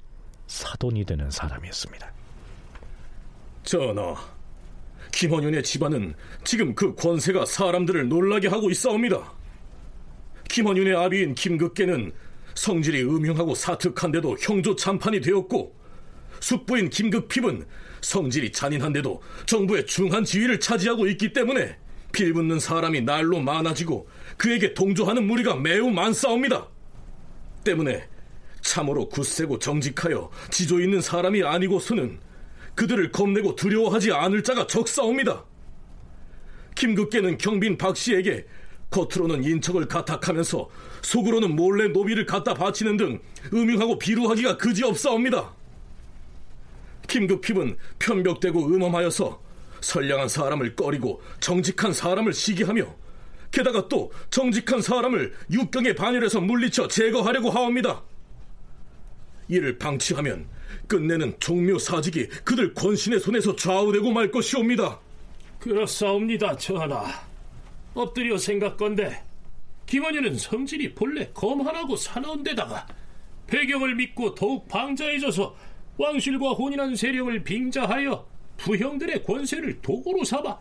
B: 사돈이 되는 사람이었습니다.
S: 전하, 김헌윤의 집안은 지금 그 권세가 사람들을 놀라게 하고 있사옵니다. 김헌윤의 아비인 김극계는 성질이 음흉하고 사특한데도 형조 참판이 되었고 숙부인 김극핍은 성질이 잔인한데도 정부의 중한 지위를 차지하고 있기 때문에 빌붙는 사람이 날로 많아지고 그에게 동조하는 무리가 매우 많사옵니다. 때문에 참으로 굳세고 정직하여 지조 있는 사람이 아니고서는 그들을 겁내고 두려워하지 않을 자가 적사옵니다. 김극계는 경빈 박 씨에게 겉으로는 인척을 가탁하면서 속으로는 몰래 노비를 갖다 바치는 등 음흉하고 비루하기가 그지없사옵니다. 김극핍은 편벽되고 음험하여서 선량한 사람을 꺼리고 정직한 사람을 시기하며 게다가 또 정직한 사람을 육경에 반열해서 물리쳐 제거하려고 하옵니다. 이를 방치하면 끝내는 종묘 사직이 그들 권신의 손에서 좌우되고 말 것이옵니다.
F: 그렇사옵니다, 전하. 엎드려 생각건데 김원현은 성질이 본래 검한하고 사나운 데다가 배경을 믿고 더욱 방자해져서 왕실과 혼인한 세력을 빙자하여 부형들의 권세를 도구로 삼아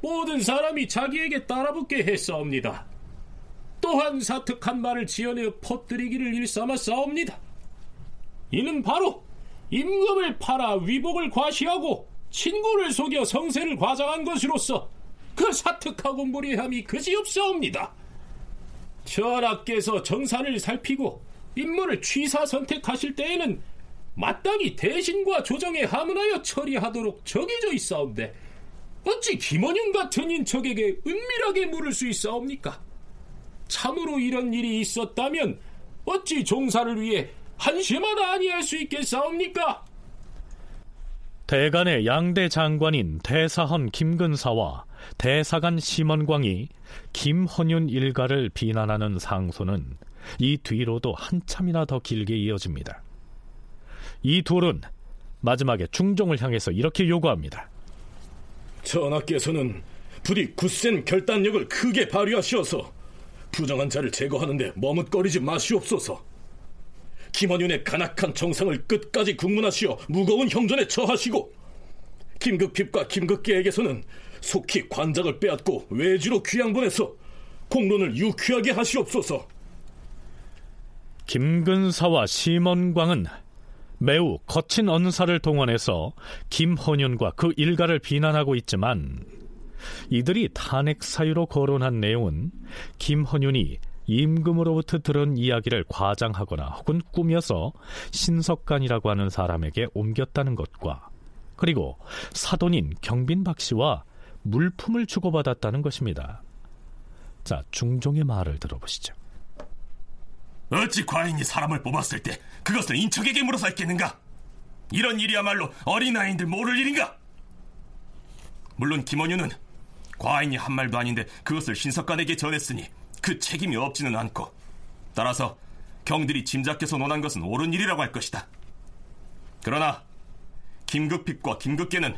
F: 모든 사람이 자기에게 따라붙게 했사옵니다. 또한 사특한 말을 지어내어 퍼뜨리기를 일삼아 싸웁니다. 이는 바로 임금을 팔아 위복을 과시하고 친구를 속여 성세를 과장한 것으로서
T: 그 사특하고 무례함이 그지없사옵니다. 전하께서 정산을 살피고 인물을 취사 선택하실 때에는 마땅히 대신과 조정에 하문하여 처리하도록 정해져 있사옵되 어찌 김원영 같은 인척에게 은밀하게 물을 수 있사옵니까? 참으로 이런 일이 있었다면 어찌 종사를 위해 한심하나 아니할 수 있겠사옵니까?
B: 대간의 양대 장관인 대사헌 김근사와 대사관 심원광이 김헌윤 일가를 비난하는 상소는 이 뒤로도 한참이나 더 길게 이어집니다. 이 둘은 마지막에 중종을 향해서 이렇게 요구합니다.
S: 전하께서는 부디 굳센 결단력을 크게 발휘하시어서 부정한 자를 제거하는데 머뭇거리지 마시옵소서. 김원윤의 간악한 정상을 끝까지 국문하시어 무거운 형전에 처하시고 김극핍과 김극계에게서는 속히 관작을 빼앗고 외지로 귀양 보내서 공론을 유쾌하게 하시옵소서.
B: 김근사와 심원광은 매우 거친 언사를 동원해서 김헌윤과 그 일가를 비난하고 있지만 이들이 탄핵 사유로 거론한 내용은 김헌윤이 임금으로부터 들은 이야기를 과장하거나 혹은 꾸며서 신석관이라고 하는 사람에게 옮겼다는 것과 그리고 사돈인 경빈 박 씨와 물품을 주고받았다는 것입니다. 자, 중종의 말을 들어보시죠.
E: 어찌 과인이 사람을 뽑았을 때 그것을 인척에게 물어서 했겠는가? 이런 일이야말로 어린아이들 모를 일인가? 물론 김원유는 과인이 한 말도 아닌데 그것을 신석관에게 전했으니 그 책임이 없지는 않고 따라서 경들이 짐작해서 논한 것은 옳은 일이라고 할 것이다. 그러나 김극핍과 김극계는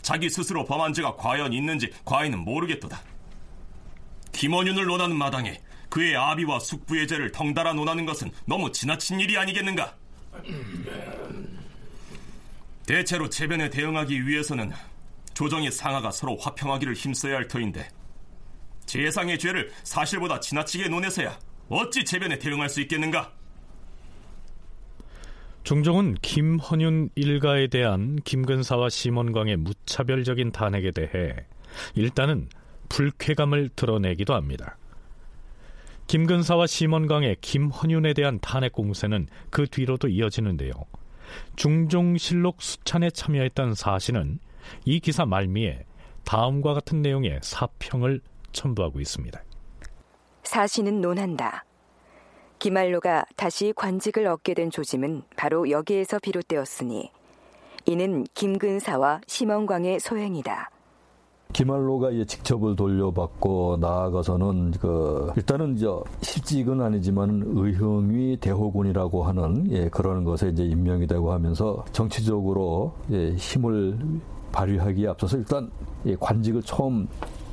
E: 자기 스스로 범한 죄가 과연 있는지 과인은 모르겠도다. 김원윤을 논하는 마당에 그의 아비와 숙부의 죄를 덩달아 논하는 것은 너무 지나친 일이 아니겠는가? 대체로 재변에 대응하기 위해서는 조정의 상하가 서로 화평하기를 힘써야 할 터인데 재상의 죄를 사실보다 지나치게 논해서야 어찌 재변에 대응할 수 있겠는가?
B: 중종은 김헌윤 일가에 대한 김근사와 심원광의 무차별적인 탄핵에 대해 일단은 불쾌감을 드러내기도 합니다. 김근사와 심원광의 김헌윤에 대한 탄핵 공세는 그 뒤로도 이어지는데요. 중종실록 수찬에 참여했던 사신은 이 기사 말미에 다음과 같은 내용의 사평을 첨부하고 있습니다.
A: 사신은 논한다. 기말로가 다시 관직을 얻게 된 조짐은 바로 여기에서 비롯되었으니 이는 김근사와 심원광의 소행이다.
M: 기말로가 이제 직첩을 돌려받고 나아가서는 그 일단은 저 실직은 아니지만 의형위 대호군이라고 하는 예, 그런 것에 이제 임명이 되고 하면서 정치적으로 예, 힘을 발휘하기에 앞서서 일단 예, 관직을 처음 예,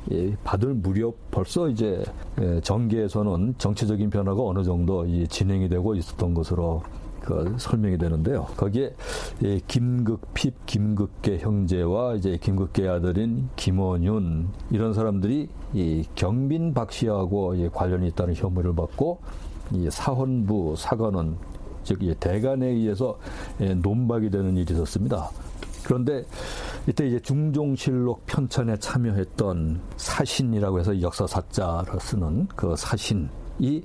M: 받을 무렵 벌써 이제 예, 정계에서는 정치적인 변화가 어느 정도 진행이 되고 있었던 것으로 그 설명이 되는데요. 거기에 예, 김극핍, 김극계 형제와 이제 김극계 아들인 김원윤 이런 사람들이 이 경빈 박 씨하고 관련이 있다는 혐의를 받고 이 사헌부 사관원 즉 대간에 의해서 논박이 되는 일이 있었습니다. 그런데 이때 이제 중종실록 편찬에 참여했던 사신이라고 해서 역사 사자를 쓰는 그 사신이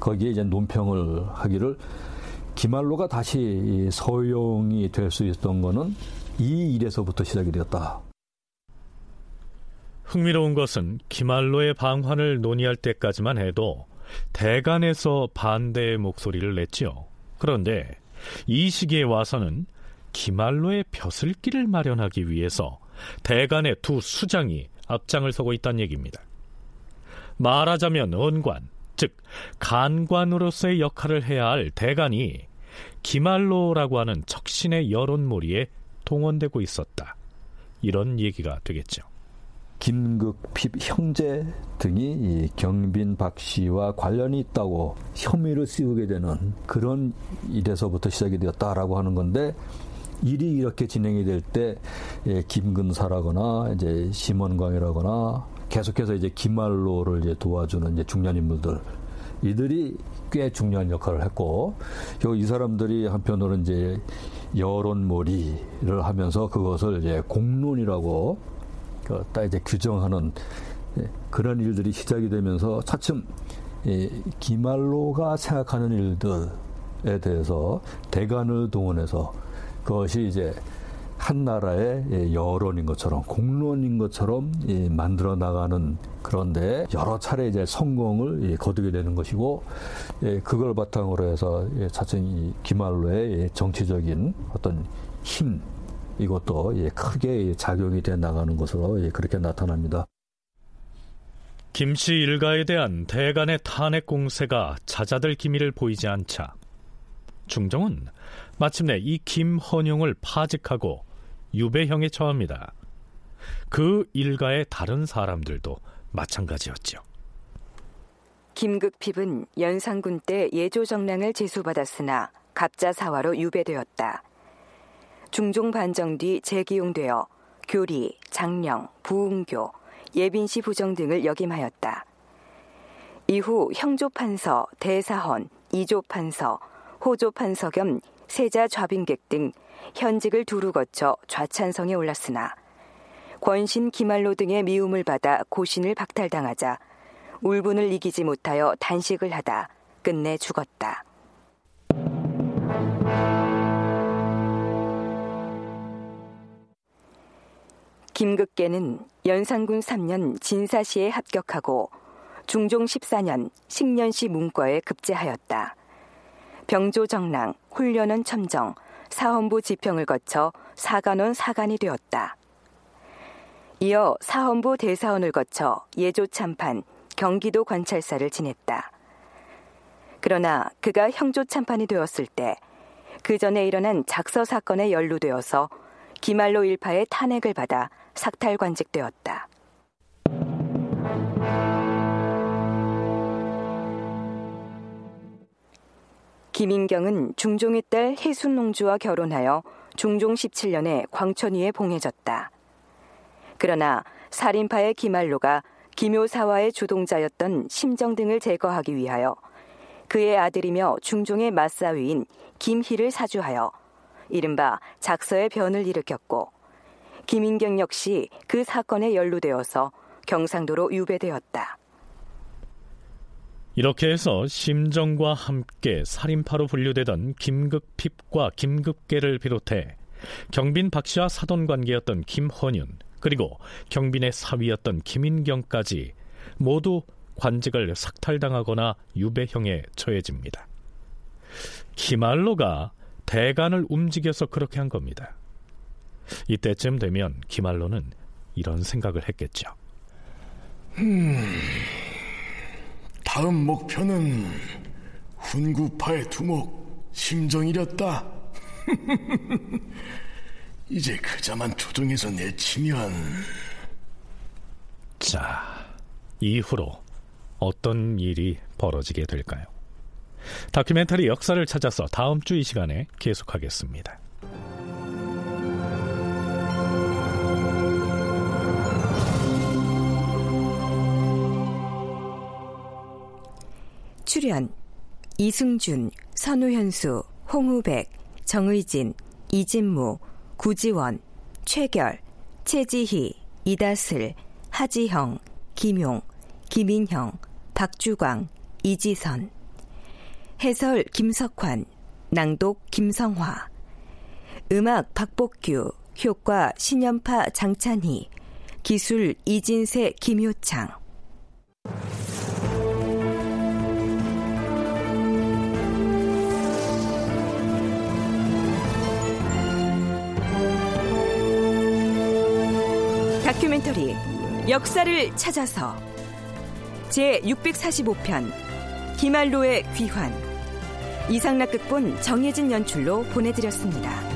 M: 거기에 이제 논평을 하기를 기말로가 다시 서용이 될 수 있었던 거는 이 일에서부터 시작이 되었다.
B: 흥미로운 것은 기말로의 방환을 논의할 때까지만 해도 대간에서 반대의 목소리를 냈지요. 그런데 이 시기에 와서는 기말로의 벼슬길을 마련하기 위해서 대간의 두 수장이 앞장을 서고 있다는 얘기입니다. 말하자면 언관, 즉 간관으로서의 역할을 해야 할 대간이 기말로라고 하는 척신의 여론몰이에 동원되고 있었다. 이런 얘기가 되겠죠.
M: 김극 핍 형제 등이 경빈 박 씨와 관련이 있다고 혐의를 씌우게 되는 그런 일에서부터 시작이 되었다라고 하는 건데 일이 이렇게 진행이 될때 예, 김근사라거나 이제 심원광이라거나 계속해서 이제 김말로를 이제 도와주는 이제 중년 인물들 이들이 꽤 중요한 역할을 했고 이 사람들이 한편으로는 이제 여론몰이를 하면서 그것을 이제 공론이라고 딱 이제 규정하는 예, 그런 일들이 시작이 되면서 차츰 기말로가 생각하는 일들에 대해서 대관을 동원해서 그것이 이제 한 나라의 여론인 것처럼 공론인 것처럼 만들어 나가는 그런데 여러 차례 이제 성공을 거두게 되는 것이고 그걸 바탕으로 해서 차츰 이 기말로의 정치적인 어떤 힘 이것도 크게 작용이 돼 나가는 것으로 그렇게 나타납니다.
B: 김씨 일가에 대한 대간의 탄핵 공세가 잦아들 기미를 보이지 않자 중종은 마침내 이 김헌용을 파직하고 유배형에 처합니다. 그 일가의 다른 사람들도 마찬가지였죠.
A: 김극핍은 연산군 때 예조정랑을 제수받았으나 갑자사화로 유배되었다. 중종 반정 뒤 재기용되어 교리, 장령, 부흥교, 예빈시 부정 등을 역임하였다. 이후 형조판서, 대사헌, 이조판서, 호조판서 겸 세자 좌빈객 등 현직을 두루 거쳐 좌찬성에 올랐으나 권신 기말로 등의 미움을 받아 고신을 박탈당하자 울분을 이기지 못하여 단식을 하다 끝내 죽었다. 김극계는 연산군 3년 진사시에 합격하고 중종 14년 식년시 문과에 급제하였다. 병조정랑, 훈련원 첨정, 사헌부 지평을 거쳐 사관원 사관이 되었다. 이어 사헌부 대사원을 거쳐 예조 참판, 경기도 관찰사를 지냈다. 그러나 그가 형조 참판이 되었을 때 그 전에 일어난 작서 사건에 연루되어서 기말로 일파의 탄핵을 받아 삭탈 관직되었다. 김인경은 중종의 딸 해순농주와 결혼하여 중종 17년에 광천위에 봉해졌다. 그러나 살인파의 기말로가 기묘사화의 주동자였던 심정 등을 제거하기 위하여 그의 아들이며 중종의 맞사위인 김희를 사주하여 이른바 작서의 변을 일으켰고 김인경 역시 그 사건에 연루되어서 경상도로 유배되었다.
B: 이렇게 해서 심정과 함께 살인파로 분류되던 김극핍과 김극계를 비롯해 경빈 박씨와 사돈 관계였던 김헌윤 그리고 경빈의 사위였던 김인경까지 모두 관직을 삭탈당하거나 유배형에 처해집니다. 기말로가 대간을 움직여서 그렇게 한 겁니다. 이때쯤 되면 기말로는 이런 생각을 했겠죠.
I: 음, 다음 목표는 훈구파의 두목 심정이렸다. *laughs* 이제 그자만 조정해서 내치면
B: 자 이후로 어떤 일이 벌어지게 될까요? 다큐멘터리 역사를 찾아서 다음 주 이 시간에 계속하겠습니다.
A: 출연 이승준, 선우현수, 홍우백, 정의진, 이진무, 구지원, 최결, 최지희, 이다슬, 하지형, 김용, 김인형, 박주광, 이지선. 해설 김석환, 낭독 김성화. 음악 박복규, 효과 신연파 장찬희, 기술 이진세 김효창 다큐멘터리 역사를 찾아서 제 645편 기말로의 귀환 이상락 극본 정혜진 연출로 보내드렸습니다.